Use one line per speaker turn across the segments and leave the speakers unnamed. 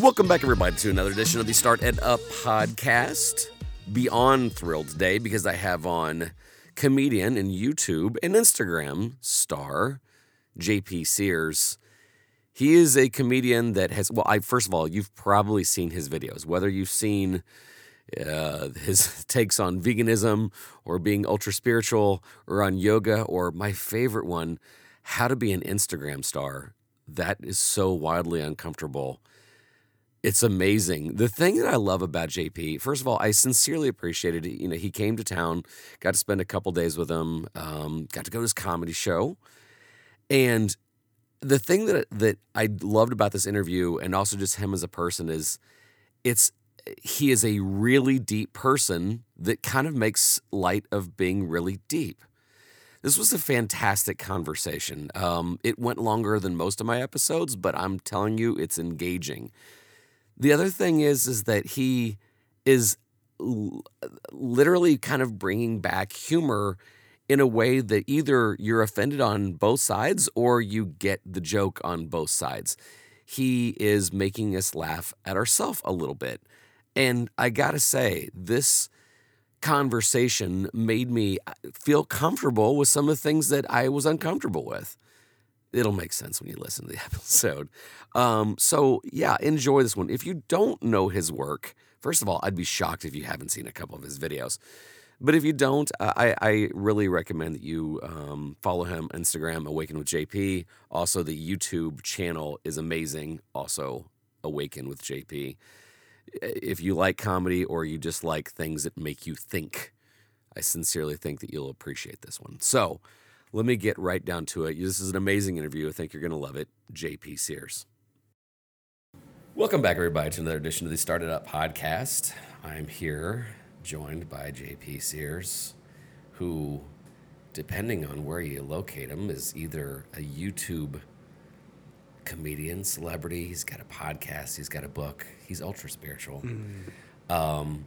Welcome back, everybody, to another edition of the Start Ed Up podcast. Beyond thrilled today because I have on comedian and YouTube and Instagram star JP Sears. He is a comedian that has, well, I first of all, you've probably seen his videos, whether you've seen uh, his takes on veganism or being ultra spiritual or on yoga, or my favorite one, how to be an Instagram star. That is so wildly uncomfortable. It's amazing. The thing that I love about JP, first of all, I sincerely appreciated it. You know, he came to town, got to spend a couple days with him, um, got to go to his comedy show. And the thing that that I loved about this interview and also just him as a person is it's he is a really deep person that kind of makes light of being really deep. This was a fantastic conversation. Um, it went longer than most of my episodes, but I'm telling you, it's engaging. The other thing is is that he is l- literally kind of bringing back humor in a way that either you're offended on both sides or you get the joke on both sides. He is making us laugh at ourselves a little bit. And I got to say, this conversation made me uh, feel comfortable with some of the things that I was uncomfortable with it'll make sense when you listen to the episode. Um, so yeah, enjoy this one. If you don't know his work, first of all, I'd be shocked if you haven't seen a couple of his videos. But if you don't, I, I really recommend that you um, follow him Instagram, Awaken with JP. Also, the YouTube channel is amazing. Also, Awaken with JP. If you like comedy or you just like things that make you think, I sincerely think that you'll appreciate this one. So, let me get right down to it. This is an amazing interview. I think you're going to love it. JP Sears. Welcome back, everybody, to another edition of the Start Ed Up podcast. I'm here joined by JP Sears, who, depending on where you locate him, is either a YouTube comedian, celebrity, he's got a podcast, he's got a book, he's ultra spiritual. Mm. Um,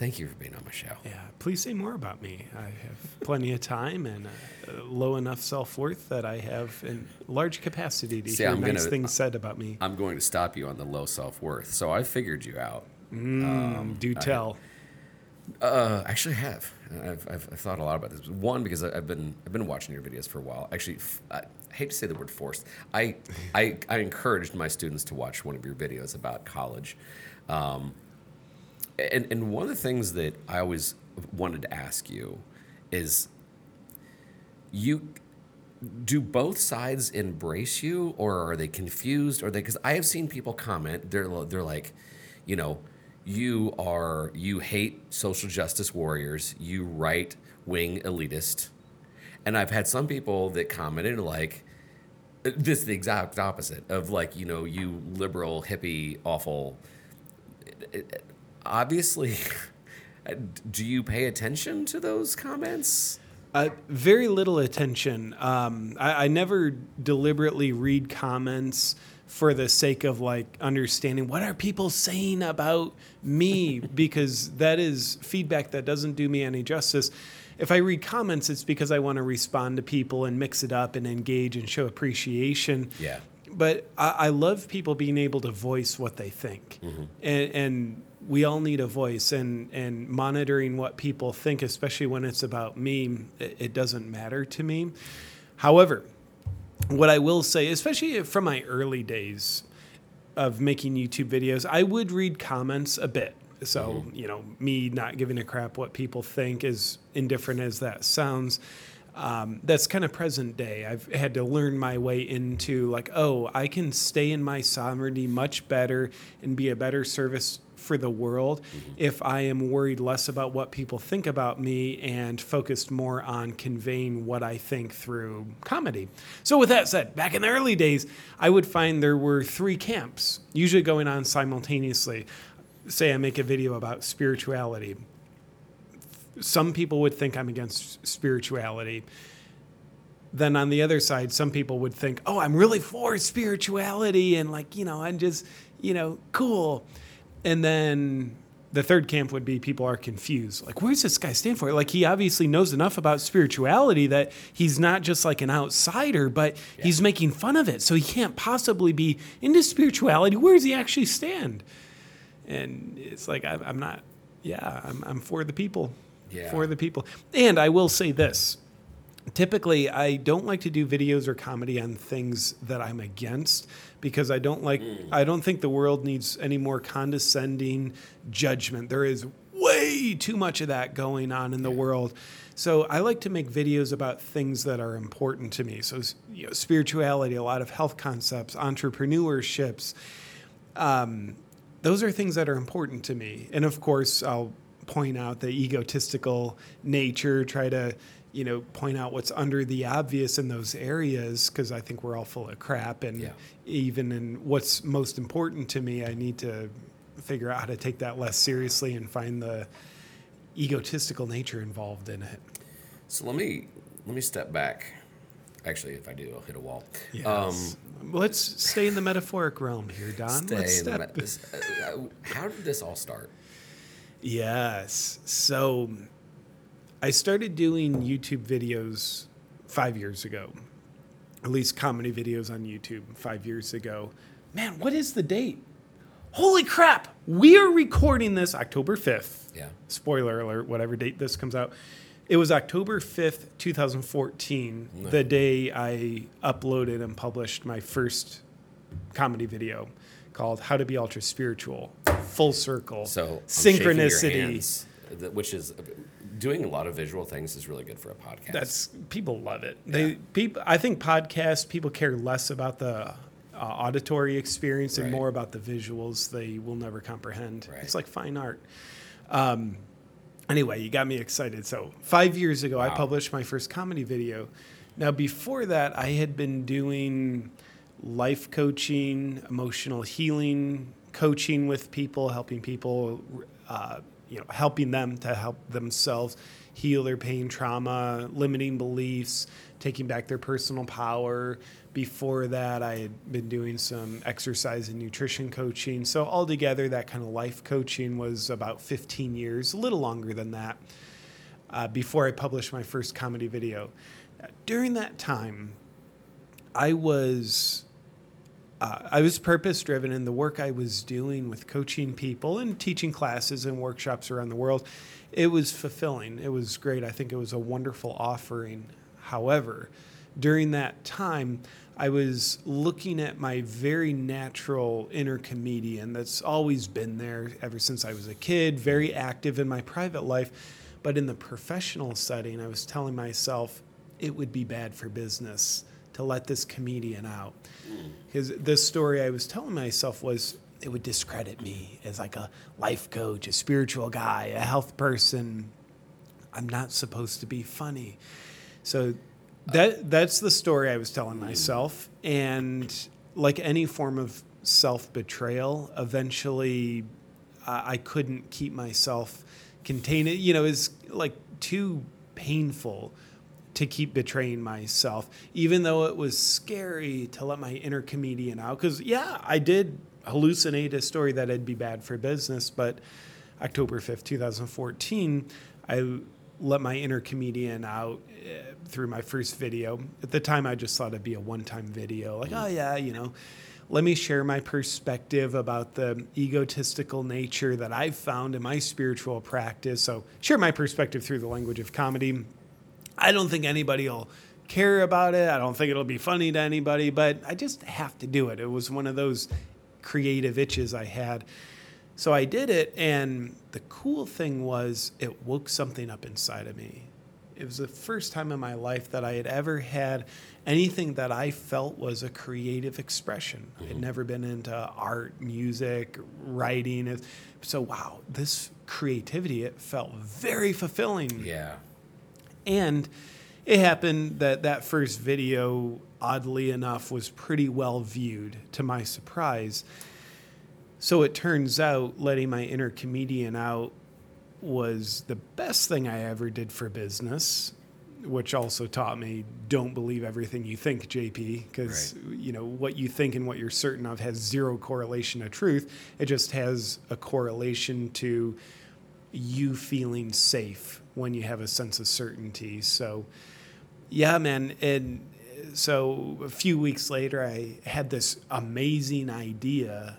Thank you for being on my show.
Yeah, please say more about me. I have plenty of time and uh, low enough self worth that I have a large capacity to See, hear I'm nice gonna, things said about me.
I'm going to stop you on the low self worth. So I figured you out.
Mm, um, do tell.
I, uh, actually, have. I've, I've, I've, thought a lot about this. One, because I've been I've been watching your videos for a while. Actually, I hate to say the word forced. I, I I encouraged my students to watch one of your videos about college. Um, and and one of the things that I always wanted to ask you is you do both sides embrace you or are they confused? Or they because I have seen people comment they're they're like you know you are you hate social justice warriors. You right wing elitist. And I've had some people that commented like this is the exact opposite of like you know you liberal hippie awful obviously, do you pay attention to those comments?
Uh, very little attention. Um, I, I, never deliberately read comments for the sake of like understanding what are people saying about me because that is feedback that doesn't do me any justice. If I read comments, it's because I want to respond to people and mix it up and engage and show appreciation.
Yeah.
But I, I love people being able to voice what they think, mm-hmm. and, and we all need a voice and and monitoring what people think especially when it's about me it, it doesn't matter to me however what i will say especially from my early days of making youtube videos i would read comments a bit so mm-hmm. you know me not giving a crap what people think as indifferent as that sounds um, that's kind of present day. I've had to learn my way into like, oh, I can stay in my sovereignty much better and be a better service for the world mm-hmm. if I am worried less about what people think about me and focused more on conveying what I think through comedy. So, with that said, back in the early days, I would find there were three camps, usually going on simultaneously. Say I make a video about spirituality. Some people would think I'm against spirituality then on the other side, some people would think, oh, I'm really for spirituality and like, you know, I'm just, you know, cool and then the third camp would be people are confused. Like, where's this guy stand for? Like, he obviously knows enough about spirituality that he's not just like an outsider, but yeah. he's making fun of it. So he can't possibly be into spirituality. Where does he actually stand? And it's like, I, I'm not, yeah, I'm, I'm for the people. Yeah. For the people. And I will say this typically I don't like to do videos or comedy on things that I'm against because I don't like mm. I don't think the world needs any more condescending judgment. There is way too much of that going on in the world. So I like to make videos about things that are important to me. So you know, spirituality, a lot of health concepts, entrepreneurships. Um, those are things that are important to me. And of course, I'll point out the egotistical nature, try to you know, point out what's under the obvious in those areas because I think we're all full of crap. And yeah. even in what's most important to me, I need to figure out how to take that less seriously and find the egotistical nature involved in it.
So let me let me step back. Actually, if I do, I'll hit a wall.
Yes. Um, Let's stay in the metaphoric realm here, Don. Stay Let's step.
Me- uh, how did this all start?
Yes. So I started doing YouTube videos five years ago, at least comedy videos on YouTube five years ago. Man, what is the date? Holy crap! We are recording this October 5th.
Yeah.
Spoiler alert, whatever date this comes out. It was October 5th, 2014, no. the day I uploaded and published my first comedy video called How to Be Ultra Spiritual. Full circle.
So, synchronicity. which is doing a lot of visual things is really good for a podcast.
That's people love it. They yeah. people. I think podcasts people care less about the uh, auditory experience and right. more about the visuals they will never comprehend. Right. It's like fine art. Um, anyway, you got me excited. So five years ago, wow. I published my first comedy video. Now before that, I had been doing life coaching, emotional healing, coaching with people, helping people. Uh, you know, helping them to help themselves heal their pain, trauma, limiting beliefs, taking back their personal power. Before that, I had been doing some exercise and nutrition coaching. So, altogether, that kind of life coaching was about 15 years, a little longer than that, uh, before I published my first comedy video. During that time, I was uh, I was purpose driven in the work I was doing with coaching people and teaching classes and workshops around the world. It was fulfilling. It was great. I think it was a wonderful offering. However, during that time, I was looking at my very natural inner comedian that's always been there ever since I was a kid, very active in my private life. But in the professional setting, I was telling myself it would be bad for business to let this comedian out. Because the story I was telling myself was it would discredit me as like a life coach, a spiritual guy, a health person. I'm not supposed to be funny. So that that's the story I was telling myself. And like any form of self betrayal, eventually I couldn't keep myself contained. You know, it's like too painful to keep betraying myself, even though it was scary to let my inner comedian out. Because, yeah, I did hallucinate a story that would be bad for business, but October 5th, 2014, I let my inner comedian out uh, through my first video. At the time, I just thought it'd be a one time video, like, oh, yeah, you know. Let me share my perspective about the egotistical nature that I've found in my spiritual practice. So, share my perspective through the language of comedy I don't think anybody will care about it. I don't think it'll be funny to anybody, but I just have to do it. It was one of those creative itches I had. So I did it, and the cool thing was it woke something up inside of me. It was the first time in my life that I had ever had anything that I felt was a creative expression. Mm-hmm. I had never been into art, music, writing. So, wow, this creativity, it felt very fulfilling.
Yeah.
And it happened that that first video, oddly enough, was pretty well viewed to my surprise. So it turns out letting my inner comedian out was the best thing I ever did for business. which also taught me don't believe everything you think, JP, because you know what you think and what you're certain of has zero correlation to truth. It just has a correlation to you feeling safe when you have a sense of certainty. So, yeah, man, and so a few weeks later, I had this amazing idea.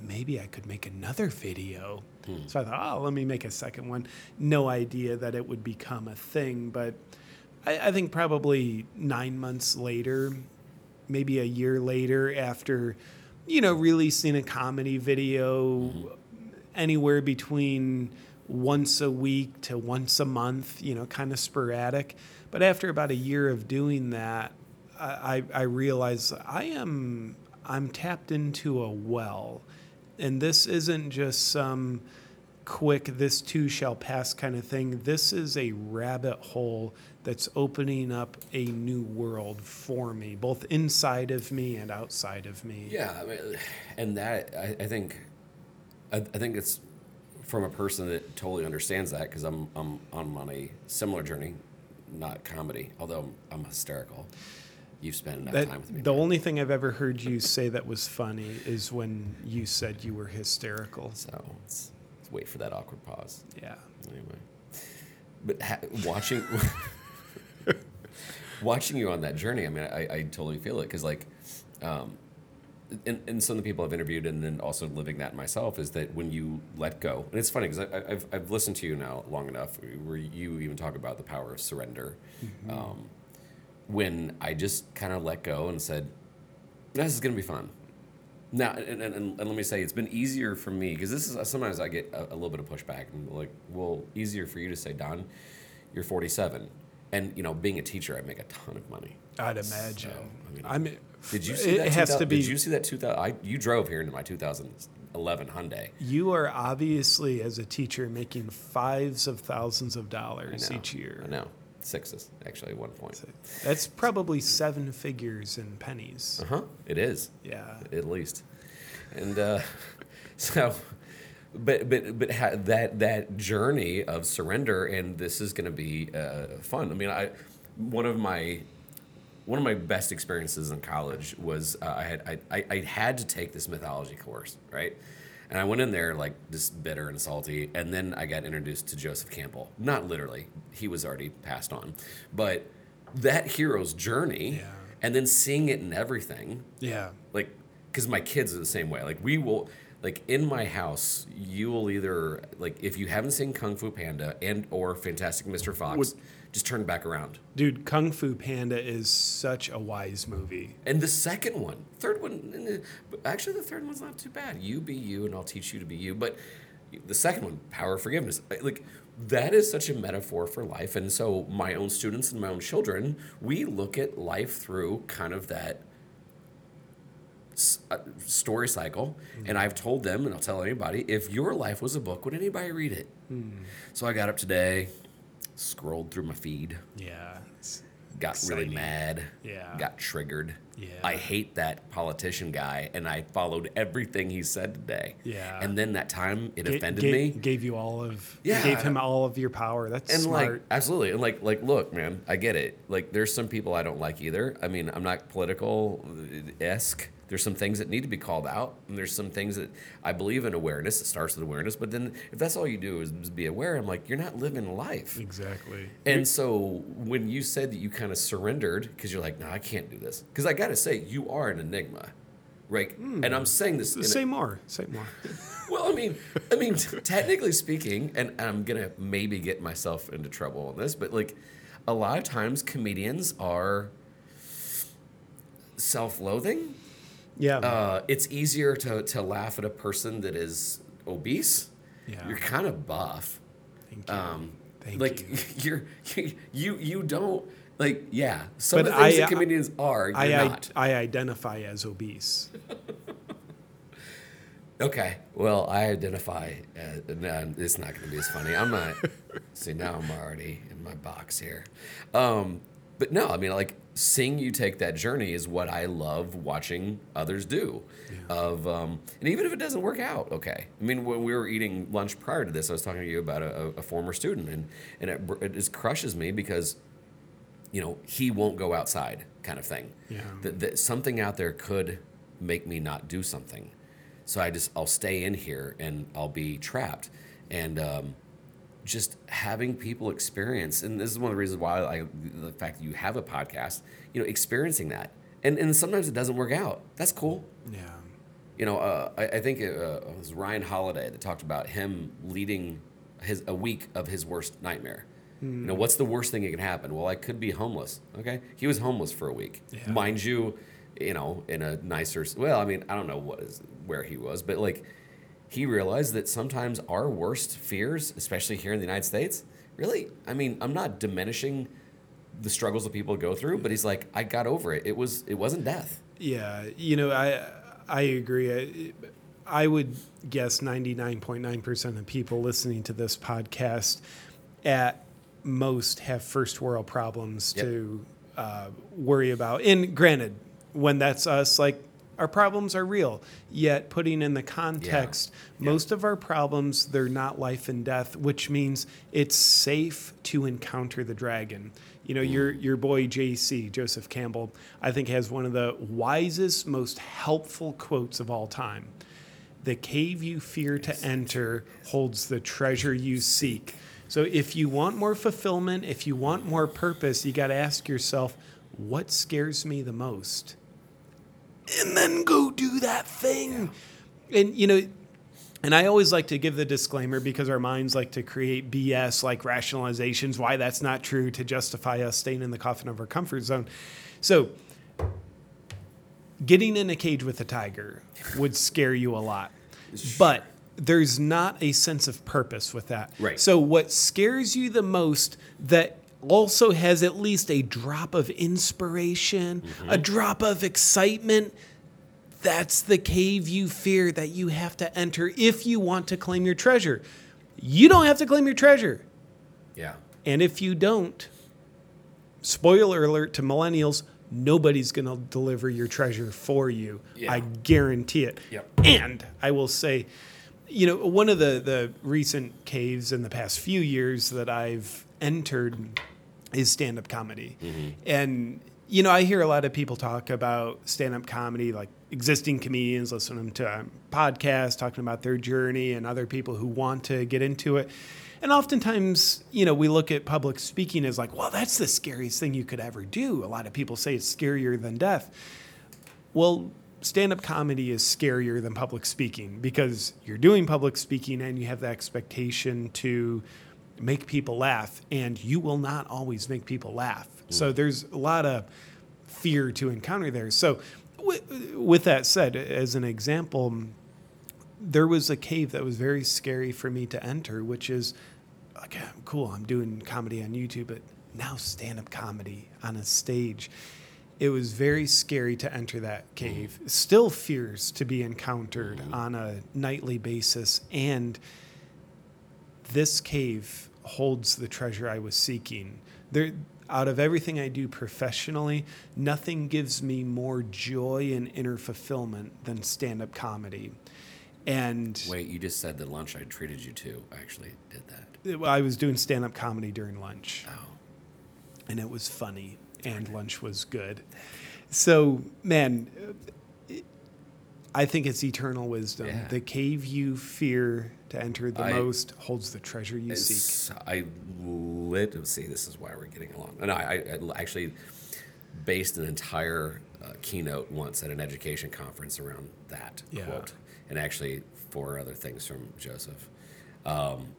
Maybe I could make another video. Hmm. So I thought, oh, let me make a second one. No idea that it would become a thing, but I, I think probably nine months later, maybe a year later, after you know releasing a comedy video, mm-hmm. anywhere between once a week to once a month, you know, kind of sporadic. But after about a year of doing that, I, I realized I am I'm tapped into a well, and this isn't just some quick this too shall pass kind of thing. This is a rabbit hole that's opening up a new world for me, both inside of me and outside of me.
Yeah, I mean, and that I, I think, I, I think it's from a person that totally understands that because I'm I'm I'm on a similar journey, not comedy, although I'm hysterical. You've spent enough
That,
time with me.
the only thing I've ever heard you say that was funny is when you said you were hysterical.
so let's, let's wait for that awkward pause.
Yeah.
Anyway, but ha- watching watching you on that journey, I mean, I, I totally feel it because like, um, and, and some of the people I've interviewed, and then also living that myself, is that when you let go, and it's funny because I've I've listened to you now long enough, where you even talk about the power of surrender. Um, when I just kind of let go and said, "This is gonna be fun." Now, and, and, and let me say, it's been easier for me because this is sometimes I get a, a little bit of pushback and like, well, easier for you to say, Don, you're 47, and you know, being a teacher, I make a ton of money.
I'd imagine.
I mean,
I mean,
Did you see
it
that?
has
2000
to be.
Did you see that 2000? I you drove here into my 2011 Hyundai.
You are obviously, as a teacher, making fives of thousands of dollars
know,
each year.
I know sixes actually at one point.
That's probably seven figures in pennies.
Uh huh. It is.
Yeah.
at least. And uh, so, but but but ha- that that journey of surrender, and this is going to be uh, fun. I mean, I one of my one of my best experiences in college was uh, I had I, I, I had to take this mythology course, right? And I went in there like just bitter and salty, and then I got introduced to Joseph Campbell. Not literally, he was already passed on, but that hero's journey,
Yeah.
and then seeing it in everything,
Yeah.
like because my kids are the same way like we will like in my house you will either like if you haven't seen kung fu panda and or fantastic mr fox
Would-
just turn back around.
Dude, Kung Fu Panda is such a wise movie.
and the second one third one actually the third one's not too bad. You be you and i'll teach you to be you but the second one power of forgiveness. Like that is such a metaphor for life. And so my own students and my own children we look at life through kind of that uh, story cycle. And i've told them and i'll tell anybody if your life was a book would anybody read it? So i got up today scrolled through my feed
Yeah.
got really mad
Yeah.
got triggered
Yeah.
i hate that politician guy and i followed everything he said today
Yeah.
and then that time it
ga-
offended me
Gave you all of.
Yeah.
Gave him all of your power. That's
and
smart.
like absolutely and like like look man i get it like there's some people i don't like either i mean i'm not political esque there's some things that need to be called out and there's some things that i believe in awareness it starts with awareness but then if that's all you do is be aware i'm like you're not living life
exactly.
and so when you said that you kind of surrendered because you're like no i can't do this because i gotta say you are an enigma right hmm. and i'm saying this in a-
Say more. Say more.
well, I mean, I mean, technically speaking, and I'm gonna maybe get myself into trouble on this, but like, a lot of times comedians are self-loathing.
Yeah.
Uh, it's easier to to laugh at a person that is obese.
Yeah.
You're kind of buff.
Thank you.
Um,
Thank
like
you.
you're you you don't like yeah. Some
But
of the things
I-
that comedians are,
I, I
not.
I identify as obese.
Okay. Well, I identify. As, no, it's not going to be as funny. I'm not. see, now I'm already in my box here. Um, but no, I mean, like seeing you take that journey is what I love watching others do. Of um, and even if it doesn't work out, okay. I mean, when we were eating lunch prior to this, I was talking to you about a, a, a former student, and and it, it just crushes me because you know, he won't go outside kind of thing.
Yeah.
That, that something out there could make me not do something. So I just I'll stay in here and I'll be trapped. And um, just having people experience, and this is one of the reasons why I the fact that you have a podcast, you know, experiencing that. And and sometimes it doesn't work out. That's cool.
Yeah.
You know, uh, I, I think it, uh, it was Ryan Holiday that talked about him leading his a week of his worst nightmare. You know, what's the worst thing that can happen? Well, I could be homeless. Okay, he was homeless for a week,
Yeah.
mind you. You know, in a nicer. Well, I mean, I don't know what is where he was, but like, he realized that sometimes our worst fears, especially here in the United States, really. I mean, I'm not diminishing the struggles that people go through, but he's like, I got over it. It was. It wasn't death.
Yeah, you know, I I agree. I, I would guess 99.9% of people listening to this podcast at most have first world problems
Yep.
to uh, worry about. And granted, when that's us, like our problems are real. Yet, putting in the context, most of our problems, they're not life and death, which means it's safe to encounter the dragon. You know, your mm. your boy JC, Joseph Campbell, I think has one of the wisest, most helpful quotes of all time. The cave you fear to enter holds the treasure you seek. So if you want more fulfillment, if you want more purpose, you got to ask yourself, what scares me the most? And then go do that thing. And you know, and I always like to give the disclaimer because our minds like to create BS like rationalizations why that's not true to justify us staying in the coffin of our comfort zone. So, getting in a cage with a tiger would scare you a lot. But there's not a sense of purpose with that.
Right.
So what scares you the most that also has at least a drop of inspiration, a mm-hmm. drop of excitement, that's the cave you fear that you have to enter if you want to claim your treasure. You don't have to claim your treasure.
Yeah.
And if you don't, spoiler alert to millennials, nobody's going to deliver your treasure for you.
Yeah.
I guarantee it.
Yep.
And I will say, you know, one of the, the recent caves in the past few years that I've entered is stand up comedy. And, you know, I hear a lot of people talk about stand up comedy, like existing comedians listening to um, podcasts, talking about their journey, and other people who want to get into it. And oftentimes, you know, we look at public speaking as like, well, that's the scariest thing you could ever do. A lot of people say it's scarier than death. Well, stand up comedy is scarier than public speaking because you're doing public speaking and you have the expectation to make people laugh, and you will not always make people laugh. Mm. So there's a lot of fear to encounter there. So, with, with that said, as an example, there was a cave that was very scary for me to enter, which is like, "Yeah, cool, I'm doing comedy on YouTube, but now stand up comedy on a stage. It was very scary to enter that mm. cave. Still fears to be encountered mm. on a nightly basis. And this cave holds the treasure I was seeking. There, out of everything I do professionally, nothing gives me more joy and inner fulfillment than stand up comedy. And
Wait, you just said the lunch I treated you to. I actually did that.
I was doing stand up comedy during lunch,
Oh.
and it was funny, and lunch was good. So, man, I think it's eternal wisdom.
Yeah.
The cave you fear to enter the
I-
most holds the treasure you seek.
I lit. See, this is why we're getting along. No, I, I actually based an entire uh, keynote once at an education conference around that
Yeah.
quote, and actually four other things from Joseph. Um,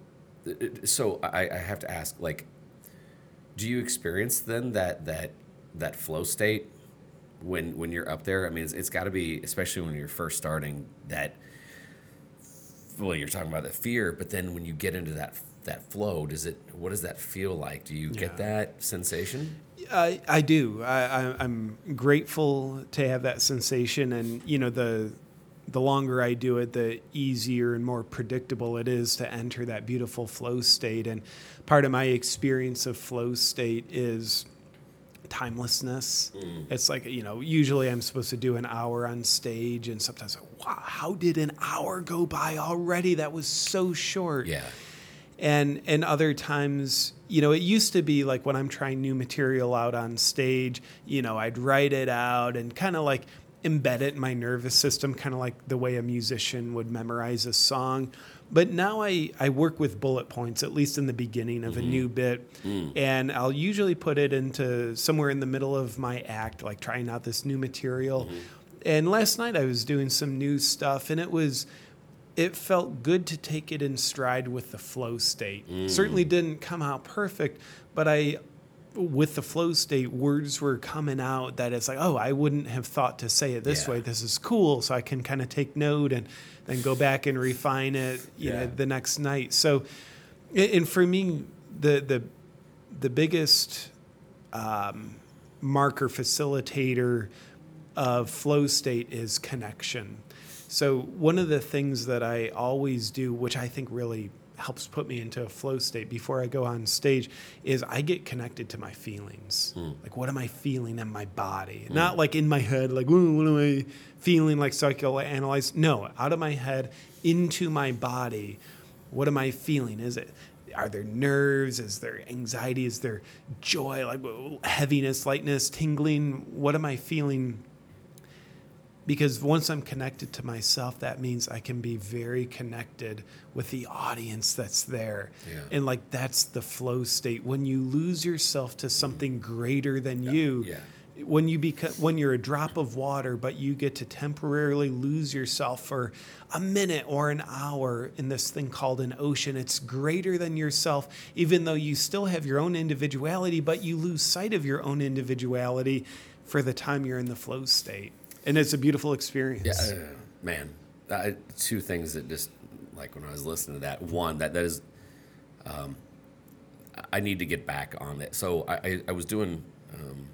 so I, I have to ask, like, do you experience then that that that flow state when when you're up there? I mean, it's, it's got to be, especially when you're first starting, that well, you're talking about the fear, but then when you get into that that flow, does it? What does that feel like? Do you get that sensation?
I, I do. I, I, I'm grateful to have that sensation, and you know the the longer I do it, the easier and more predictable it is to enter that beautiful flow state. And part of my experience of flow state is timelessness. Mm. It's like you know, usually I'm supposed to do an hour on stage, and sometimes, wow, how did an hour go by already? That was so short
Yeah,
and and other times you know it used to be like when i'm trying new material out on stage you know i'd write it out and kind of like embed it in my nervous system kind of like the way a musician would memorize a song but now I, I work with bullet points at least in the beginning of a mm-hmm. new bit mm. and i'll usually put it into somewhere in the middle of my act like trying out this new material mm-hmm. and last night i was doing some new stuff and it was it felt good to take it in stride with the flow state. Mm. Certainly didn't come out perfect, but I, with the flow state, words were coming out that it's like, oh, I wouldn't have thought to say it this
Yeah.
way. This is cool. So I can kind of take note and then go back and refine it, you
Yeah.
know, the next night. So, and for me, the, the, the biggest um, marker facilitator of flow state is connection. So one of the things that I always do, which I think really helps put me into a flow state before I go on stage, is I get connected to my feelings. Hmm. Like what am I feeling in my body? Hmm. Not like in my head, like "Ooh, what am I feeling? Like psychoanalyze. No, out of my head into my body. What am I feeling? Is it are there nerves? Is there anxiety? Is there joy? Like heaviness, lightness, tingling? What am I feeling? Because once I'm connected to myself, that means I can be very connected with the audience that's there.
Yeah.
And like that's the flow state. When you lose yourself to something greater than you,
yeah.
when you become when you're a drop of water but you get to temporarily lose yourself for a minute or an hour in this thing called an ocean it's greater than yourself even though you still have your own individuality but you lose sight of your own individuality for the time you're in the flow state and it's a beautiful experience
Yeah, uh, man. I, two things that just like when I was listening to that. One that that is, um, I need to get back on it. So I I, I was doing um,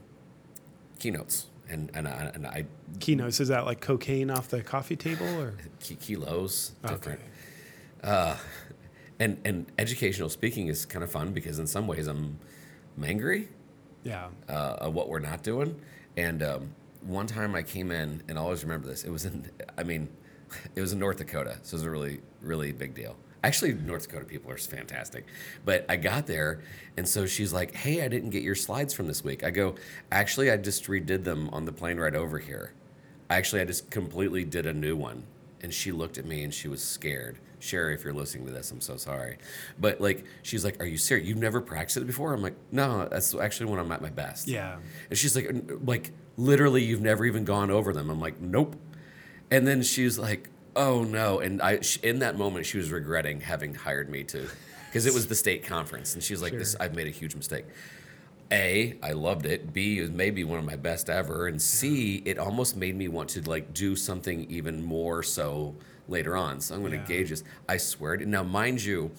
keynotes and and I, and I
keynotes is that like cocaine off the coffee table or
ki- kilos different.
okay
And and educational speaking is kind of fun because in some ways I'm, angry
yeah
uh, of what we're not doing. And um, one time I came in, and I always remember this. It was in, I mean, it was in North Dakota, so it was a really, really big deal. Actually, North Dakota people are fantastic. But I got there, and so she's like, "Hey, I didn't get your slides from this week." I go, "Actually, I just redid them on the plane right over here. Actually, I just completely did a new one." And she looked at me and she was scared. Sherry, if you're listening to this, I'm so sorry. But like, she's like, "Are you serious? You've never practiced it before?" I'm like, "No, that's actually when I'm at my best."
yeah
And she's like, like literally, you've never even gone over them. I'm like, nope. And then she's like, oh no. And I, sh- in that moment, she was regretting having hired me to, because it was the state conference, and she's like, this, I've made a huge mistake. A, I loved it. B, it was maybe one of my best ever. And C, it almost made me want to like do something even more so later on. So I'm going to
Yeah.
gauge this. I swear. To, now, mind you,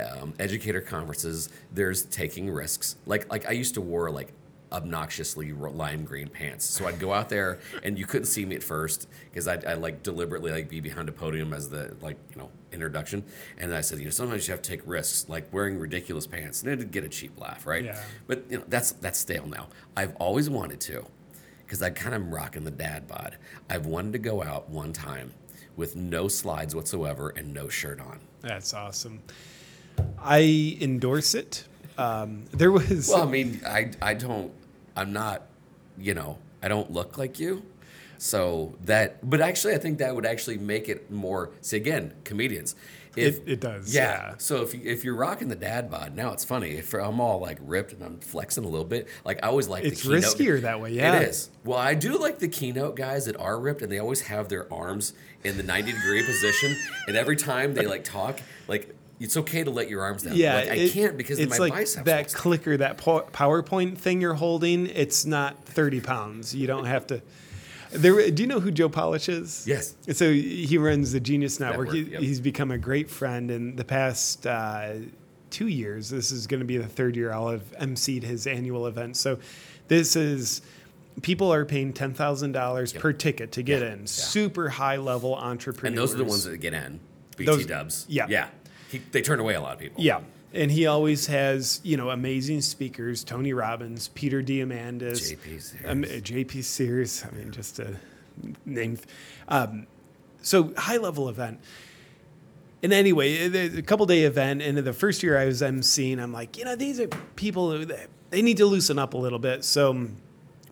um, educator conferences, there's taking risks. Like like I used to wear like obnoxiously lime green pants. So I'd go out there and you couldn't see me at first because I'd, i like deliberately like be behind a podium as the like you know introduction. And I said, you know, sometimes you have to take risks, like wearing ridiculous pants, and it'd get a cheap laugh, right?
Yeah.
But you know that's that's stale now. I've always wanted to, because I kind of am rocking the dad bod. I've wanted to go out one time with no slides whatsoever and no shirt on.
that's awesome i endorse it um, there was
Well, I mean, I I don't. I'm not. You know, I don't look like you. So that, but actually, I think that would actually make it more. See, again, comedians. If,
It- it does,
Yeah.
yeah.
So if you, if you're rocking the dad bod, now it's funny. If I'm all like ripped and I'm flexing a little bit, like I always like
It's
the keynote.
riskier that way, yeah.
It is. Well, I do like the keynote guys that are ripped and they always have their arms in the 90 degree position, and every time they like talk, like it's okay to let your arms down.
Yeah,
Like, I can't because of
it's
my
like
biceps.
that clicker, that po- PowerPoint thing you're holding. It's not thirty pounds. You don't have to. There, do you know who Joe Polish is?
Yes.
So he runs the Genius Network.
Network,
he,
yep.
He's become a great friend in the past uh, two years. This is going to be the third year I'll have emceed his annual event. So this is. People are paying ten thousand dollars per ticket to get
Yeah,
in.
yeah.
Super high level entrepreneurs.
And those are the ones that get in. BT
Those-
Dubs.
yeah.
Yeah. He, they turn away a lot of people.
Yeah. And he always has, you know, amazing speakers, Tony Robbins, Peter Diamandis,
JP Sears.
um, JP Sears. I mean, just a name. Um, so high level event. and anyway, a couple day event, and the first year I was emceeing, I'm like, you know, these are people who they need to loosen up a little bit. So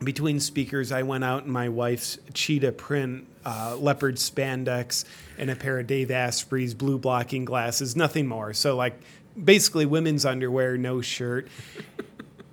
between speakers, I went out in my wife's cheetah print uh, leopard spandex and a pair of Dave Asprey's blue blocking glasses, nothing more. So like basically women's underwear, no shirt.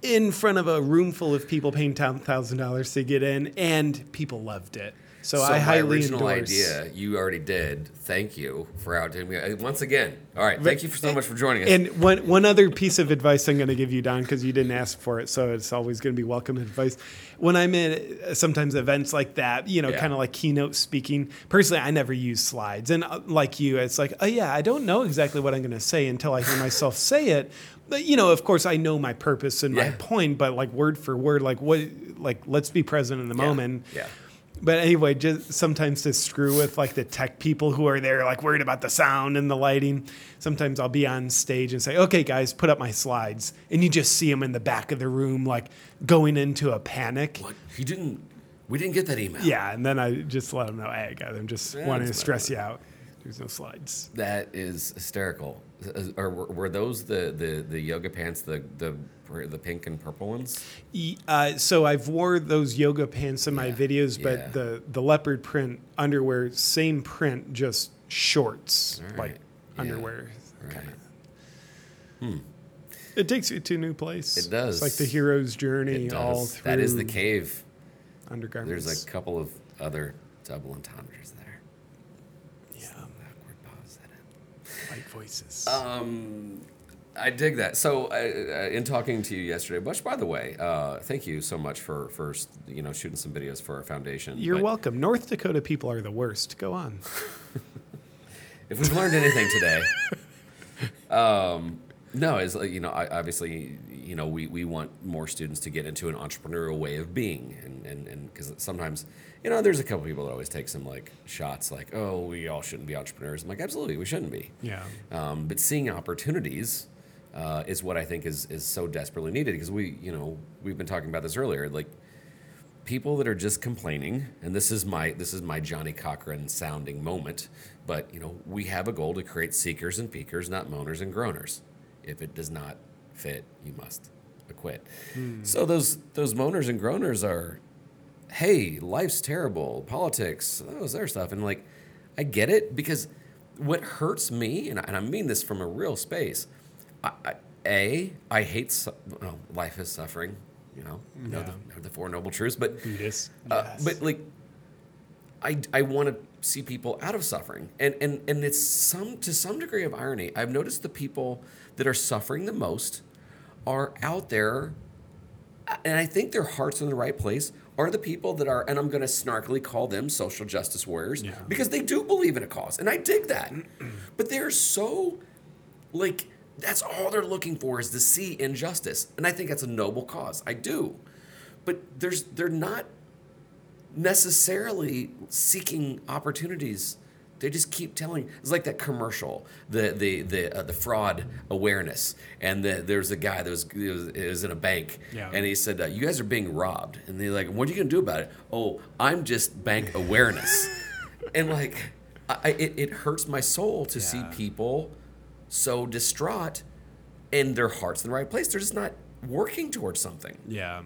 in front of a room full of people paying ten thousand dollars to get in, and people loved it. So,
So
I
my
highly
original
endorse.
idea, you already did. Thank you for outdoing me Uh, once again. All right, thank you for so much for joining us.
And one one other piece of advice I'm going to give you, Don, because you didn't ask for it, so it's always going to be welcome advice. When I'm in uh, sometimes events like that, you know,
Yeah.
kind of like keynote speaking. Personally, I never use slides, and uh, like you, it's like, oh yeah, I don't know exactly what I'm going to say until I hear myself say it. But you know, of course, I know my purpose and my point, but like word for word, like what, like let's be present in the
Yeah,
moment.
Yeah.
But anyway, just sometimes to screw with like the tech people who are there, like worried about the sound and the lighting. Sometimes I'll be on stage and say, "Okay, guys, put up my slides," and you just see them in the back of the room, like going into a panic.
What? You didn't. We didn't get that email.
Yeah, and then I just let them know, "Hey, guys, I'm just
Yeah,
wanting to stress you out. There's no slides."
That is hysterical. Or were, were those the, the, the yoga pants, the, the the pink and purple ones?
Uh, so I've wore those yoga pants in my videos, but
yeah.
the the leopard print underwear, same print, just shorts,
All
like
yeah,
underwear.
Right.
It takes you to a new place.
It does.
It's like the hero's journey all through
That is the cave.
undergarments.
There's a couple of other double entendres there.
yeah,
Awkward pause that in.
white voices.
Um, I dig that. So, uh, uh, in talking to you yesterday, which, by the way, uh, thank you so much for for you know shooting some videos for our foundation.
You're
But
welcome. North Dakota people are the worst. Go on.
If we've learned anything today, um, no, is like, you know, I, obviously, you know, we, we want more students to get into an entrepreneurial way of being, and and and because sometimes, you know, there's a couple people that always take some like shots, like, oh, we all shouldn't be entrepreneurs. I'm like, absolutely, we shouldn't be.
Yeah.
Um, but seeing opportunities uh, is what I think is is so desperately needed because we, you know, we've been talking about this earlier, like people that are just complaining, and this is my this is my Johnnie Cochran sounding moment, but you know, we have a goal to create seekers and peakers, not moaners and groaners. If it does not fit, you must acquit. So those those moaners and groaners are, hey, life's terrible, politics, that was their stuff, and like, I get it because what hurts me, and I, and I mean this from a real space, I, I, a I hate su- well, life is suffering, you know, you know, the, know the four noble truths, but uh,
Yes.
but like I, I want to see people out of suffering. And, and and it's some to some degree of irony i've noticed the people that are suffering the most are out there and i think their hearts are in the right place are the people that are and i'm going to snarkily call them social justice warriors
Yeah.
because they do believe in a cause and i dig that. But they're so like that's all they're looking for is to see injustice and i think that's a noble cause. I do. But there's they're not necessarily seeking opportunities. They just keep telling it's like that commercial the the the uh, the fraud awareness and the, there's a guy that was, was, was in a bank
Yeah.
and he said uh, you guys are being robbed. And they're like what are you gonna do about it? Oh i'm just bank awareness. And like I, it, it hurts my soul to see people so distraught and their hearts in the right place they're just not working towards something.
Yeah.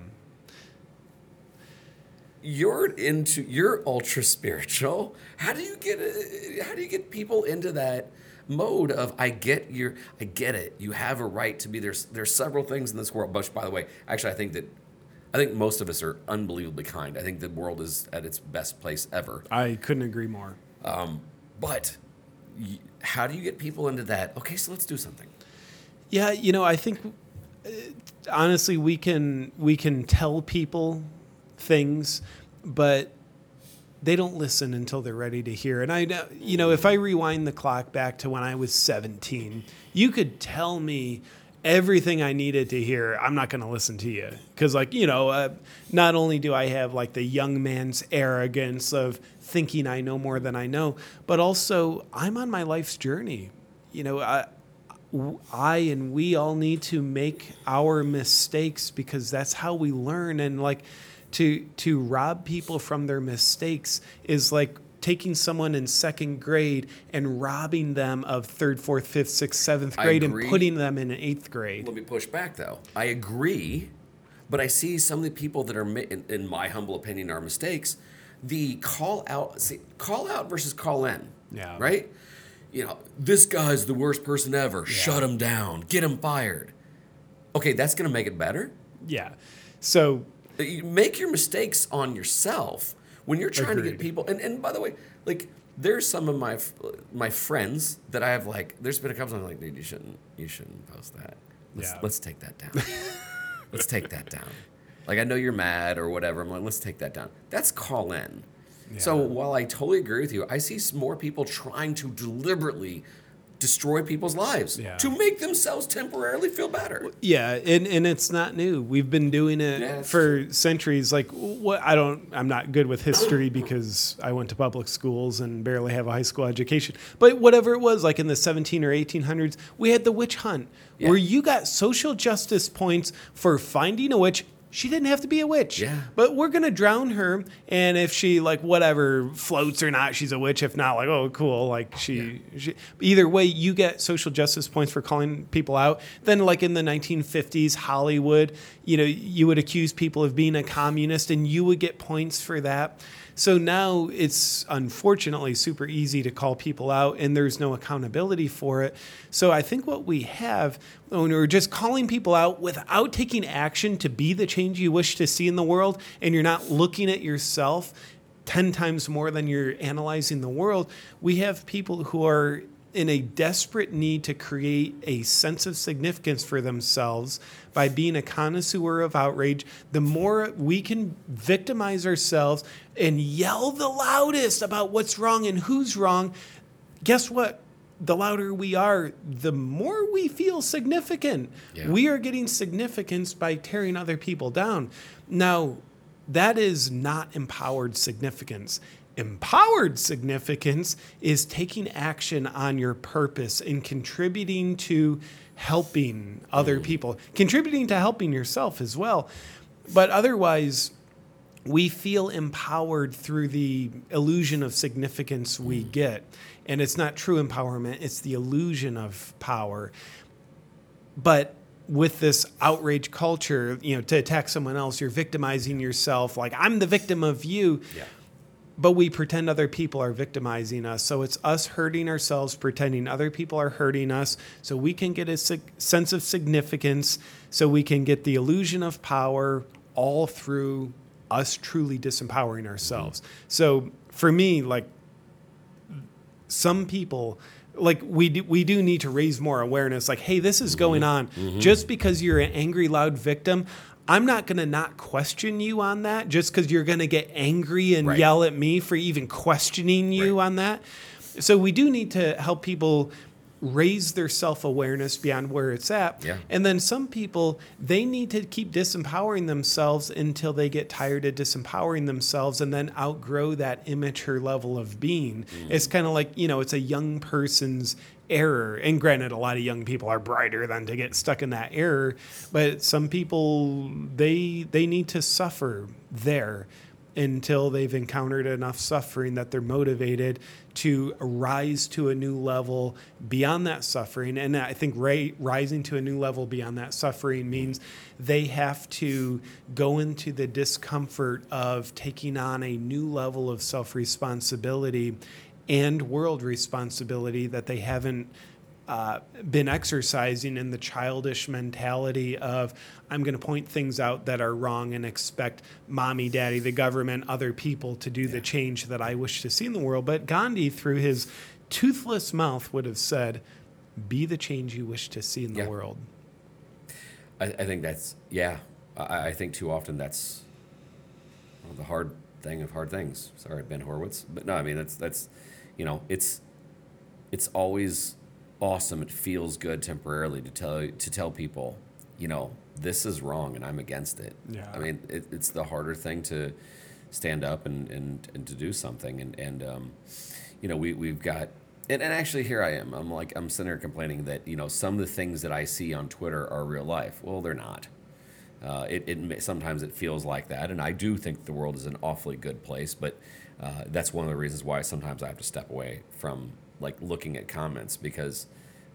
you're into you're ultra spiritual. How do you get uh, how do you get people into that mode of i get your i get it. You have a right to be there's there's several things in this world But by the way actually i think that i think most of us are unbelievably kind. I think the world is at its best place ever.
I couldn't agree more.
but y- how do you get people into that okay so let's do something
Yeah, you know, I think uh, honestly we can we can tell people things, but they don't listen until they're ready to hear. And I you know, if I rewind the clock back to when I was 17, you could tell me everything I needed to hear. I'm not going to listen to you because, like, you know, uh, not only do I have like the young man's arrogance of thinking I know more than I know, but also I'm on my life's journey. You know, I, I and we all need to make our mistakes because that's how we learn and like to to rob people from their mistakes is like taking someone in second grade and robbing them of third, fourth, fifth, sixth, seventh grade and putting them in eighth grade.
Let me push back though. I agree, but I see some of the people that are, in, in my humble opinion, are mistakes. The call out, see, call out versus call in.
Yeah.
Right. You know, this guy's the worst person ever. Shut him down. Get him fired. Okay, that's gonna make it better.
Yeah. So uh,
You make your mistakes on yourself when you're trying to get people. And, and by the way, like there's some of my my friends that I have like. There's been a couple times I'm like, dude, you shouldn't you shouldn't post that. Let's
Yeah.
let's take that down. let's take that down. Like I know you're mad or whatever. I'm like, let's take that down. That's call in. So while I totally agree with you, I see more people trying to deliberately destroy people's lives
Yeah.
to make themselves temporarily feel better.
Yeah, and, and it's not new. We've been doing it
Yeah, it's
for centuries. Like what I don't I'm not good with history because I went to public schools and barely have a high school education. But whatever it was, like in the 17 or 1800s, we had the witch hunt
Yeah.
where you got social justice points for finding a witch. She didn't have to be a witch.
Yeah.
But we're gonna drown her, and if she like whatever floats or not, she's a witch. If not, like oh cool, like she, she. Either way, you get social justice points for calling people out. Then like in the 1950s, Hollywood, you know, you would accuse people of being a communist, and you would get points for that. So now it's unfortunately super easy to call people out, and there's no accountability for it. So I think what we have when we're just calling people out without taking action to be the change you wish to see in the world, and you're not looking at yourself 10 times more than you're analyzing the world, we have people who are in a desperate need to create a sense of significance for themselves by being a connoisseur of outrage. The more we can victimize ourselves and yell the loudest about what's wrong and who's wrong, guess what? The louder we are, the more we feel significant.
Yeah.
We are getting significance by tearing other people down. Now, that is not empowered significance. Empowered significance is taking action on your purpose and contributing to helping other mm. people, contributing to helping yourself as well. But otherwise, we feel empowered through the illusion of significance we mm. get. And it's not true empowerment, it's the illusion of power. But with this outrage culture, you know, to attack someone else, you're victimizing yourself like I'm the victim of you.
Yeah.
But we pretend other people are victimizing us. So it's us hurting ourselves, pretending other people are hurting us, so we can get a sig- sense of significance, so we can get the illusion of power all through us truly disempowering ourselves. So for me, like some people like we do, we do need to raise more awareness like hey this is going mm-hmm. on mm-hmm. just because you're an angry loud victim i'm not going to not question you on that just because you're going to get angry and
Right.
yell at me for even questioning you
Right.
on that so we do need to help people raise their self-awareness beyond where it's at
Yeah.
and then some people they need to keep disempowering themselves until they get tired of disempowering themselves and then outgrow that immature level of being. Mm. It's kind of like, you know, it's a young person's error. And granted a lot of young people are brighter than to get stuck in that error, but some people they they need to suffer there until they've encountered enough suffering that they're motivated to rise to a new level beyond that suffering. And I think ra- rising to a new level beyond that suffering means they have to go into the discomfort of taking on a new level of self responsibility and world responsibility that they haven't uh, been exercising in the childish mentality of I'm going to point things out that are wrong and expect mommy, daddy, the government, other people to do the change that I wish to see in the world. But Gandhi, through his toothless mouth, would have said, "Be the change you wish to see in the
Yeah.
world."
I, I think that's yeah. I, I think too often that's well, the hard thing of hard things. Sorry, Ben Horowitz, but no, I mean that's that's you know it's it's always awesome. It feels good temporarily to tell to tell people, you know, this is wrong and I'm against it.
Yeah.
I mean, it, it's the harder thing to stand up and, and, and to do something. And, and um, you know, we, we've got, and, and actually here I am. I'm like, I'm sitting here complaining that, you know, some of the things that I see on Twitter are real life. Well, they're not. Uh, it, it sometimes it feels like that, and I do think the world is an awfully good place. But uh, that's one of the reasons why sometimes I have to step away from like looking at comments because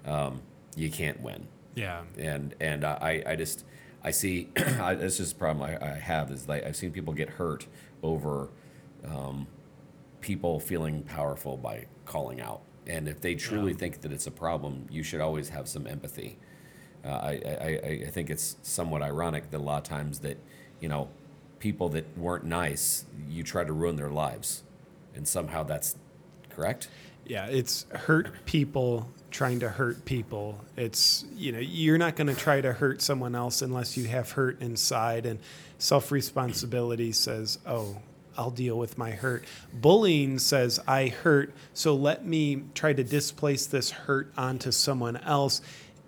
um, you can't win.
Yeah.
And and I I just I see I, this is the problem I, I have is like I've seen people get hurt over um, people feeling powerful by calling out. And if they truly
Yeah.
think that it's a problem, you should always have some empathy. Uh, I, I- I think it's somewhat ironic that a lot of times that, you know, people that weren't nice, you try to ruin their lives. And somehow that's correct.
Yeah, it's hurt people trying to hurt people. It's, you know, you're not going to try to hurt someone else unless you have hurt inside. And self responsibility says, oh, I'll deal with my hurt. Bullying says, I hurt, so let me try to displace this hurt onto someone else.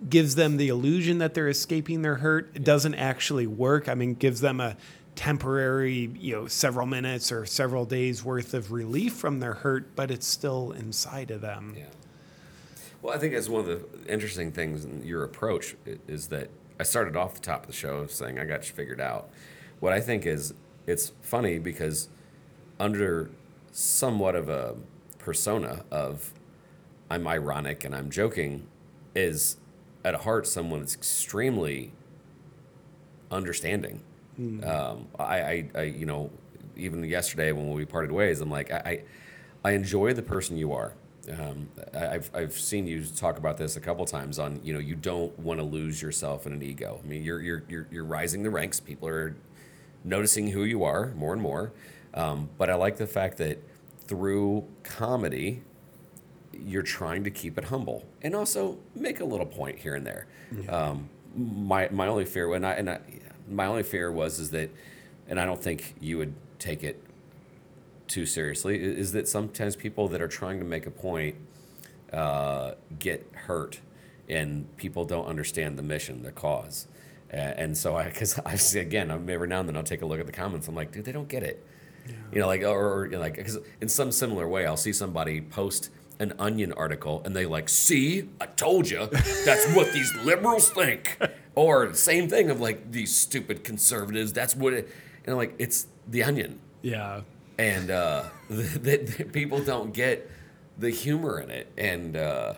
Gives them the illusion that they're escaping their hurt. It doesn't actually work. I mean, gives them a temporary, you know, several minutes or several days worth of relief from their hurt, but it's still inside of them.
Yeah. Well, I think that's one of the interesting things in your approach is that I started off the top of the show saying I got you figured out. What I think is it's funny because under somewhat of a persona of I'm ironic and I'm joking is at heart someone that's extremely understanding. Um, I, I, I, you know, even yesterday when we parted ways, I'm like, I, I, I enjoy the person you are. Um, I- I've, I've seen you talk about this a couple times on, you know, you don't want to lose yourself in an ego. I mean, you're, you're, you're, you're rising the ranks. People are noticing who you are more and more. Um, but I like the fact that through comedy, you're trying to keep it humble and also make a little point here and there. Um, my my only fear, when I and I, my only fear was is that, and I don't think you would take it too seriously, is that sometimes people that are trying to make a point uh, get hurt, and people don't understand the mission, the cause. A- And so I, because I see again, I'm every now and then I'll take a look at the comments. I'm like, dude, they don't get it. You know, like or, or you know, like because in some similar way, I'll see somebody post an Onion article and they like, see, I told you, that's what these liberals think. Or same thing of like these stupid conservatives. That's what it. And I'm like, it's the Onion,
Yeah.
and uh, that people don't get the humor in it. And uh,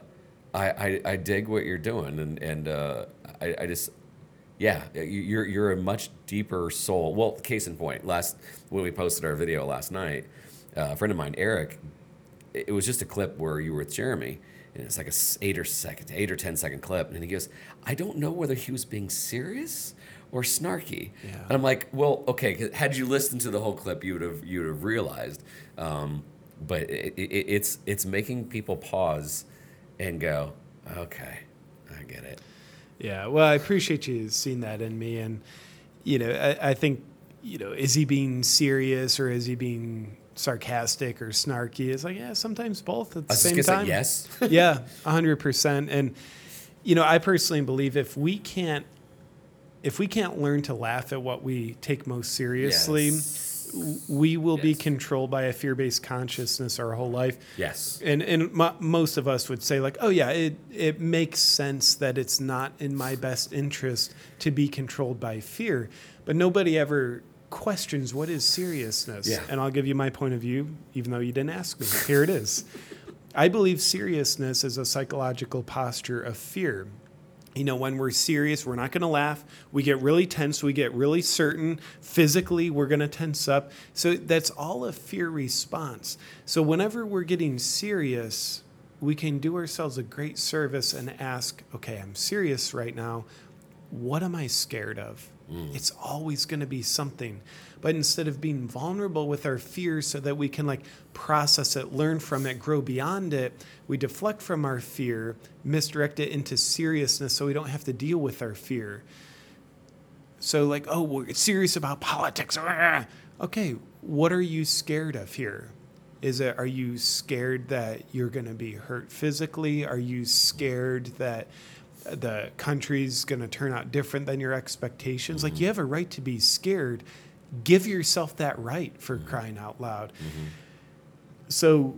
I, I I dig what you're doing, and and uh, I I just yeah, you- you're you're a much deeper soul. Well, case in point, last when we posted our video last night, uh, a friend of mine, Eric, it was just a clip where you were with Jeremy, and it's like a eight or second, eight or ten second clip, and he goes, "I don't know whether he was being serious or snarky,"
Yeah.
and I'm like, "Well, okay, had you listened to the whole clip, you would have you would have realized." Um, but it, it, it's it's making people pause and go, "Okay, I get it."
Yeah. Well, I appreciate you seeing that in me. And, you know, I, I think, you know, is he being serious or is he being sarcastic or snarky? It's like, yeah, sometimes both at the
I was
same
just
time.
say yes.
yeah, 100%. And, you know, I personally believe if we can't, if we can't learn to laugh at what we take most seriously,
Yes.
we will be controlled by a fear-based consciousness our whole life
Yes.
and and mo- most of us would say like oh yeah it it makes sense that it's not in my best interest to be controlled by fear but nobody ever questions what is seriousness
Yeah.
and i'll give you my point of view even though you didn't ask me here it is i believe seriousness is a psychological posture of fear you know, when we're serious, we're not going to laugh. We get really tense. We get really certain. Physically, we're going to tense up. So that's all a fear response. So whenever we're getting serious, we can do ourselves a great service and ask, okay, I'm serious right now. What am I scared of? Mm. It's always going to be something. But instead of being vulnerable with our fears so that we can like process it, learn from it, grow beyond it, we deflect from our fear, misdirect it into seriousness so we don't have to deal with our fear. So like, oh, we're serious about politics. Okay, what are you scared of here? Is it are you scared that you're going to be hurt physically? Are you scared that the country's going to turn out different than your expectations? Like you mm-hmm. have a right to be scared. Give yourself that right for mm-hmm. crying out loud. Mm-hmm. So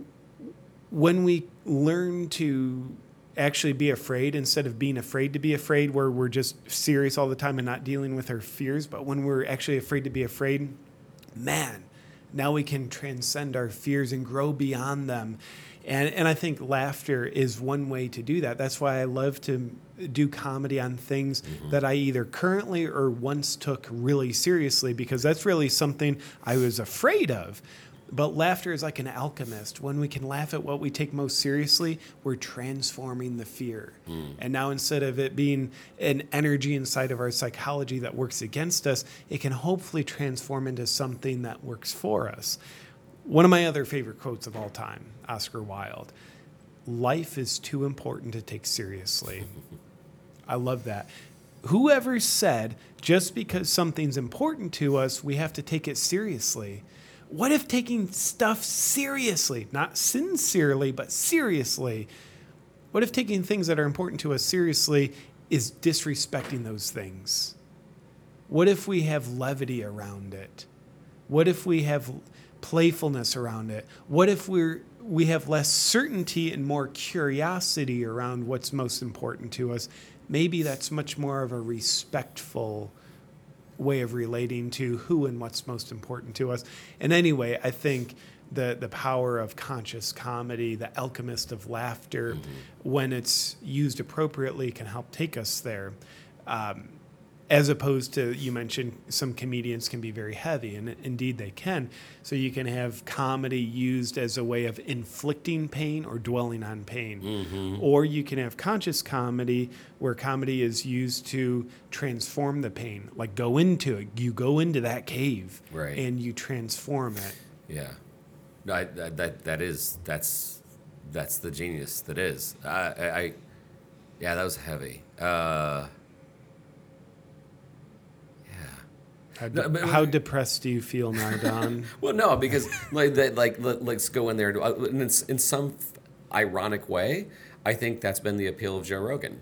when we learn to actually be afraid instead of being afraid to be afraid where we're just serious all the time and not dealing with our fears but when we're actually afraid to be afraid man now we can transcend our fears and grow beyond them. And, and I think laughter is one way to do that. That's why I love to do comedy on things mm-hmm. that I either currently or once took really seriously because that's really something I was afraid of. But laughter is like an alchemist. When we can laugh at what we take most seriously, we're transforming the fear. Mm. And now instead of it being an energy inside of our psychology that works against us, it can hopefully transform into something that works for us. One of my other favorite quotes of all time, Oscar Wilde life is too important to take seriously. I love that. Whoever said just because something's important to us, we have to take it seriously? What if taking stuff seriously, not sincerely, but seriously, what if taking things that are important to us seriously is disrespecting those things? What if we have levity around it? What if we have playfulness around it? What if we're we have less certainty and more curiosity around what's most important to us? Maybe that's much more of a respectful way of relating to who and what's most important to us. And anyway, I think the the power of conscious comedy, the alchemist of laughter, mm-hmm. when it's used appropriately, can help take us there. Um, as opposed to you mentioned some comedians can be very heavy and indeed they can. So you can have comedy used as a way of inflicting pain or dwelling on pain. Mm-hmm. or you can have conscious comedy where comedy is used to transform the pain. Like go into it. You go into that cave
right.
and you transform it.
Yeah. No, I, that that is that's that's the genius that is. I, I yeah that was heavy. Uh
How, de- no, how depressed do you feel now, Don?
well, no, because like that, like let, us go in there and, uh, in, in some ironic way, I think that's been the appeal of Joe Rogan.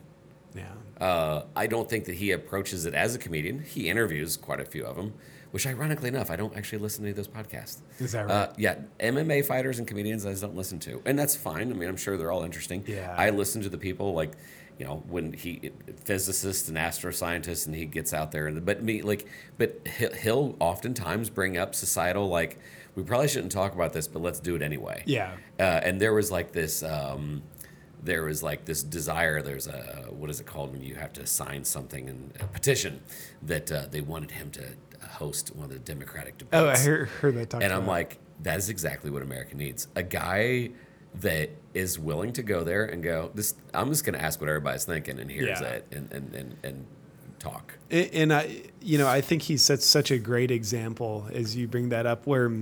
Yeah.
Uh, I don't think that he approaches it as a comedian. He interviews quite a few of them, which, ironically enough, I don't actually listen to those podcasts.
Is that
uh, right? Uh, yeah, MMA fighters and comedians I just don't listen to, and that's fine. I mean, I'm sure they're all interesting.
Yeah.
I listen to the people like you know when he physicist and astroscientist and he gets out there and but me like but he'll oftentimes bring up societal like we probably shouldn't talk about this but let's do it anyway.
Yeah.
Uh, and there was like this um, there was like this desire there's a what is it called when you have to sign something and a petition that uh, they wanted him to host one of the democratic debates
oh i heard, heard that talk
and i'm like that is exactly what america needs. A guy that is willing to go there and go, this I'm just gonna ask what everybody's thinking and here's yeah. it and, and, and, and talk.
And I you know, I think he sets such a great example as you bring that up where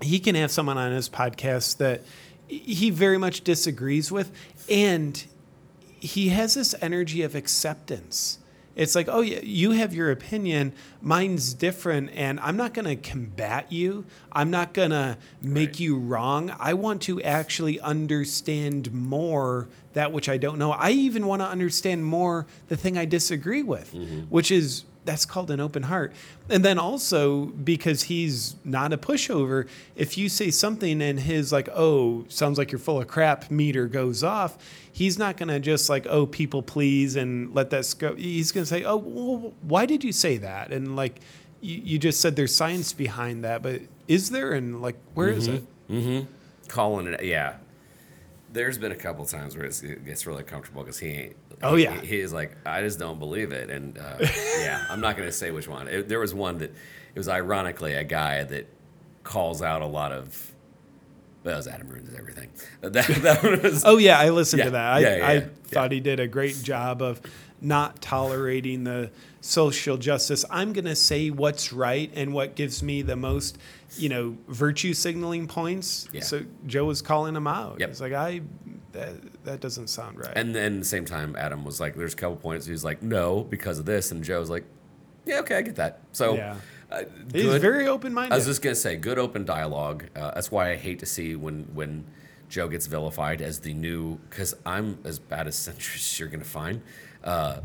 he can have someone on his podcast that he very much disagrees with and he has this energy of acceptance it's like, oh, yeah, you have your opinion, mine's different, and I'm not going to combat you. I'm not going to make right. you wrong. I want to actually understand more that which I don't know. I even want to understand more the thing I disagree with, mm-hmm. which is that's called an open heart. And then also because he's not a pushover, if you say something and his like, oh, sounds like you're full of crap meter goes off, he's not going to just like, oh, people please and let that go. He's going to say, oh, well, why did you say that? And like, you, you, just said there's science behind that, but is there? And like, where
mm-hmm. is
it?
Mm-hmm. Calling it, yeah. There's been a couple times where it gets really comfortable because he ain't
Oh yeah,
he, he's like, I just don't believe it, and uh, yeah, I'm not going to say which one. It, there was one that it was ironically a guy that calls out a lot of. Well, it was Adam ruins everything. That,
that was, oh yeah, I listened yeah, to that. I, yeah, yeah, I thought he did a great job of not tolerating the social justice. I'm going to say what's right and what gives me the most, you know, virtue signaling points. So Joe was calling him out. Yep. It's like I that that doesn't sound right.
And then at the same time, Adam was like, "There's a couple points." He's like, "No," because of this, and Joe's like, "Yeah, okay, I get that." So.
Yeah. Uh, He's very open minded.
I was just gonna say, good open dialogue. Uh, that's why I hate to see when when Joe gets vilified as the new, because I'm as bad a centrist as you're gonna find. Uh,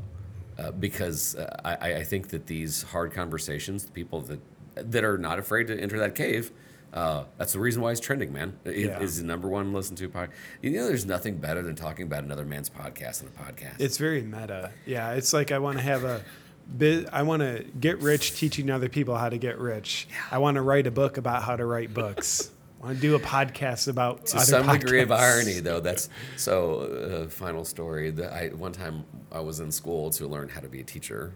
uh, because uh, I, I, think that these hard conversations, the people that that are not afraid to enter that cave, uh, that's the reason why he's trending, man. It yeah. is the number one listened to podcast. You know, there's nothing better than talking about another man's podcast than a podcast.
It's very meta. Yeah, it's like I want to have a I want to get rich teaching other people how to get rich. I want to write a book about how to write books. I want to do a podcast about
to some degree of irony though that's so uh, final story that i one time i was in school to learn how to be a teacher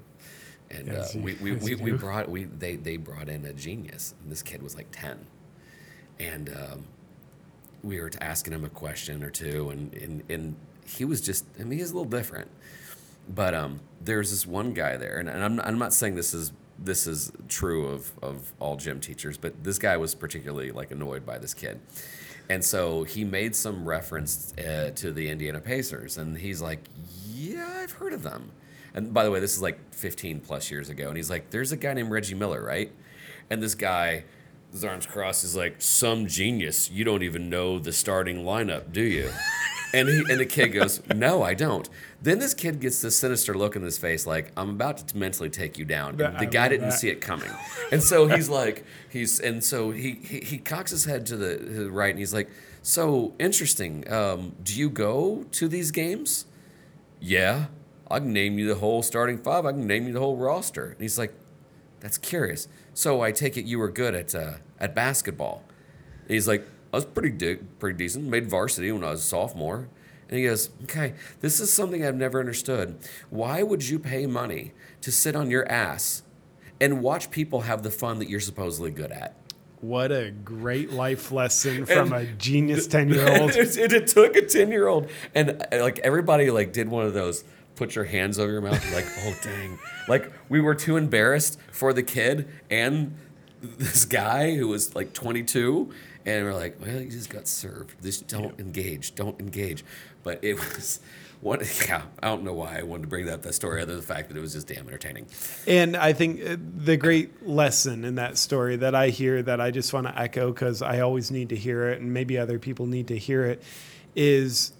and
Yes,
uh,
you-
we, we, we, we brought we they, they brought in a genius and this kid was like 10 and um, we were asking him a question or two and, and, and he was just i mean he's a little different but um, there's this one guy there, and, and I'm, I'm not saying this is this is true of, of all gym teachers, but this guy was particularly like annoyed by this kid, and so he made some reference uh, to the Indiana Pacers, and he's like, "Yeah, I've heard of them." And by the way, this is like 15 plus years ago, and he's like, "There's a guy named Reggie Miller, right?" And this guy, his arms crossed, is like, "Some genius. You don't even know the starting lineup, do you?" And he and the kid goes, "No, I don't." Then this kid gets this sinister look in his face, like I'm about to mentally take you down. And the guy didn't see it coming, and so he's like, he's and so he he, he cocks his head to the, to the right, and he's like, "So interesting. Um, do you go to these games?" Yeah, I can name you the whole starting five. I can name you the whole roster. And he's like, "That's curious. So I take it you were good at uh, at basketball." And he's like, I was pretty di- pretty decent. Made varsity when I was a sophomore. And he goes, okay, this is something I've never understood. Why would you pay money to sit on your ass and watch people have the fun that you're supposedly good at?
What a great life lesson from
And-
a genius 10 year old.
it, it took a 10 year old. And uh, like everybody like did one of those put your hands over your mouth like, oh dang. Like we were too embarrassed for the kid and this guy who was like 22 and we're like, well, you just got served. Just don't engage, don't engage. But it was what yeah, I don't know why I wanted to bring up that story other than the fact that it was just damn entertaining.
And I think uh, the great lesson in that story that I hear that I just want to echo because I always need to hear it and maybe other people need to hear it is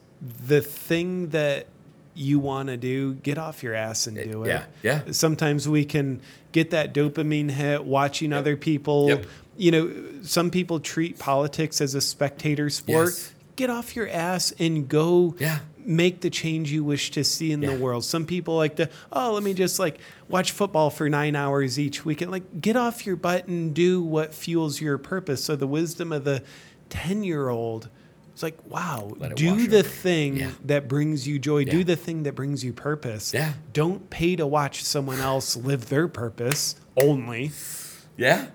the thing that you want to do, get off your ass and eh, do it.
yeah, yeah.
Sometimes we can get that dopamine hit watching other people.
Yep.
You know, some people treat politics as a spectator sport.
Yes.
Get off your ass and go
Yeah.
make the change you wish to see in
Yeah.
the world. Some people like to, oh, let me just like watch football for nine hours each weekend. Like, get off your butt and do what fuels your purpose. So, the wisdom of the 10 year old is like, wow, do the
over.
thing
Yeah.
that brings you joy,
Yeah.
do the thing that brings you purpose.
Yeah.
Don't pay to watch someone else live their purpose only.
Yeah.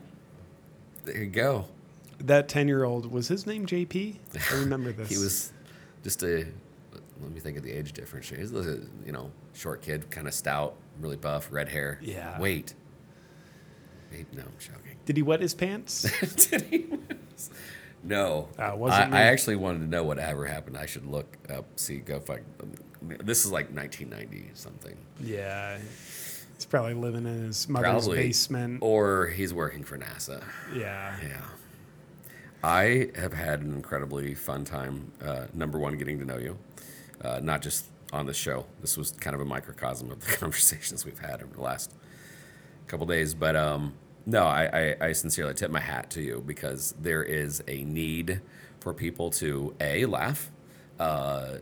There you go.
That 10 year old, was his name JP? I remember this.
He was just a. Let me think of the age difference. here. He's a you know short kid, kind of stout, really buff, red hair.
Yeah.
Wait. Wait, no, I'm joking.
Did he wet his pants?
Did he? No.
Uh,
I. I actually wanted to know what ever happened. I should look up, see, go find. This is like 1990 something.
yeah. He's probably living in his mother's
Probably.
basement.
Or he's working for NASA.
Yeah.
Yeah. I have had an incredibly fun time. Uh, number one, getting to know you, uh, not just on the show. This was kind of a microcosm of the conversations we've had over the last couple days. But um, no, I, I, I sincerely tip my hat to you because there is a need for people to a laugh, uh,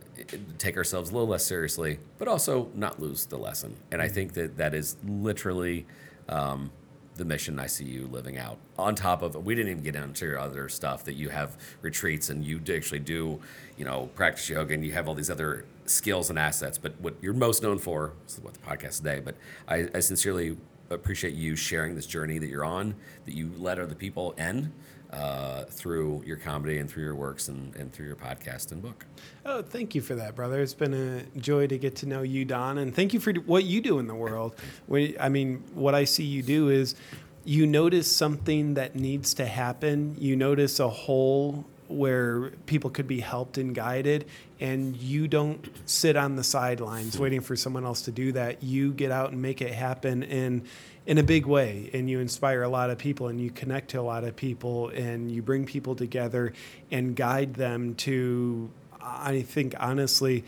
take ourselves a little less seriously, but also not lose the lesson. And I think that that is literally um, the mission I see you living out. On top of, we didn't even get into your other stuff that you have retreats and you actually do, you know, practice yoga and you have all these other skills and assets. But what you're most known for is what the podcast today. But I, I sincerely appreciate you sharing this journey that you're on, that you let other people in uh, through your comedy and through your works and, and through your podcast and book.
Oh, thank you for that, brother. It's been a joy to get to know you, Don, and thank you for what you do in the world. When, I mean, what I see you do is you notice something that needs to happen. You notice a hole where people could be helped and guided, and you don't sit on the sidelines waiting for someone else to do that. You get out and make it happen in in a big way, and you inspire a lot of people, and you connect to a lot of people, and you bring people together and guide them to I think honestly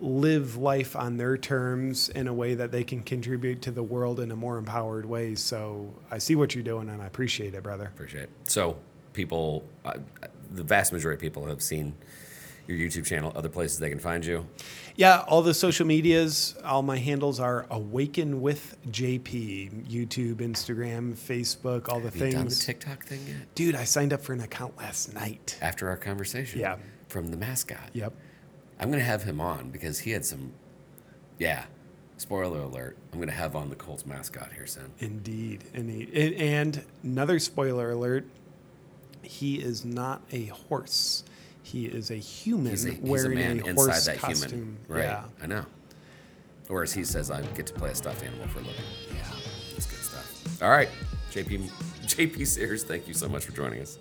live life on their terms in a way that they can contribute to the world in a more empowered way. So I see what you're doing and I appreciate it, brother.
Appreciate it. So, people, uh, the vast majority of people have seen your YouTube channel, other places they can find you.
Yeah, all the social medias, all my handles are Awaken with JP, YouTube, Instagram, Facebook, all the
Have you done the
things.
TikTok thing yet?
Dude, I signed up for an account last night.
After our conversation,
Yeah.
from the mascot.
Yep.
I'm gonna have him on because he had some. Yeah, spoiler alert. I'm gonna have on the Colts mascot here soon.
Indeed. Indeed. And, and another spoiler alert he is not a horse. He is a human
He's a, he's a
wearing
man
a
inside
horse
that
costume.
human. Right.
Yeah.
I know. Or as he says, I get to play a stuffed animal for a living.
Yeah.
That's good stuff. All right, JP, JP Sears, thank you so much for joining us.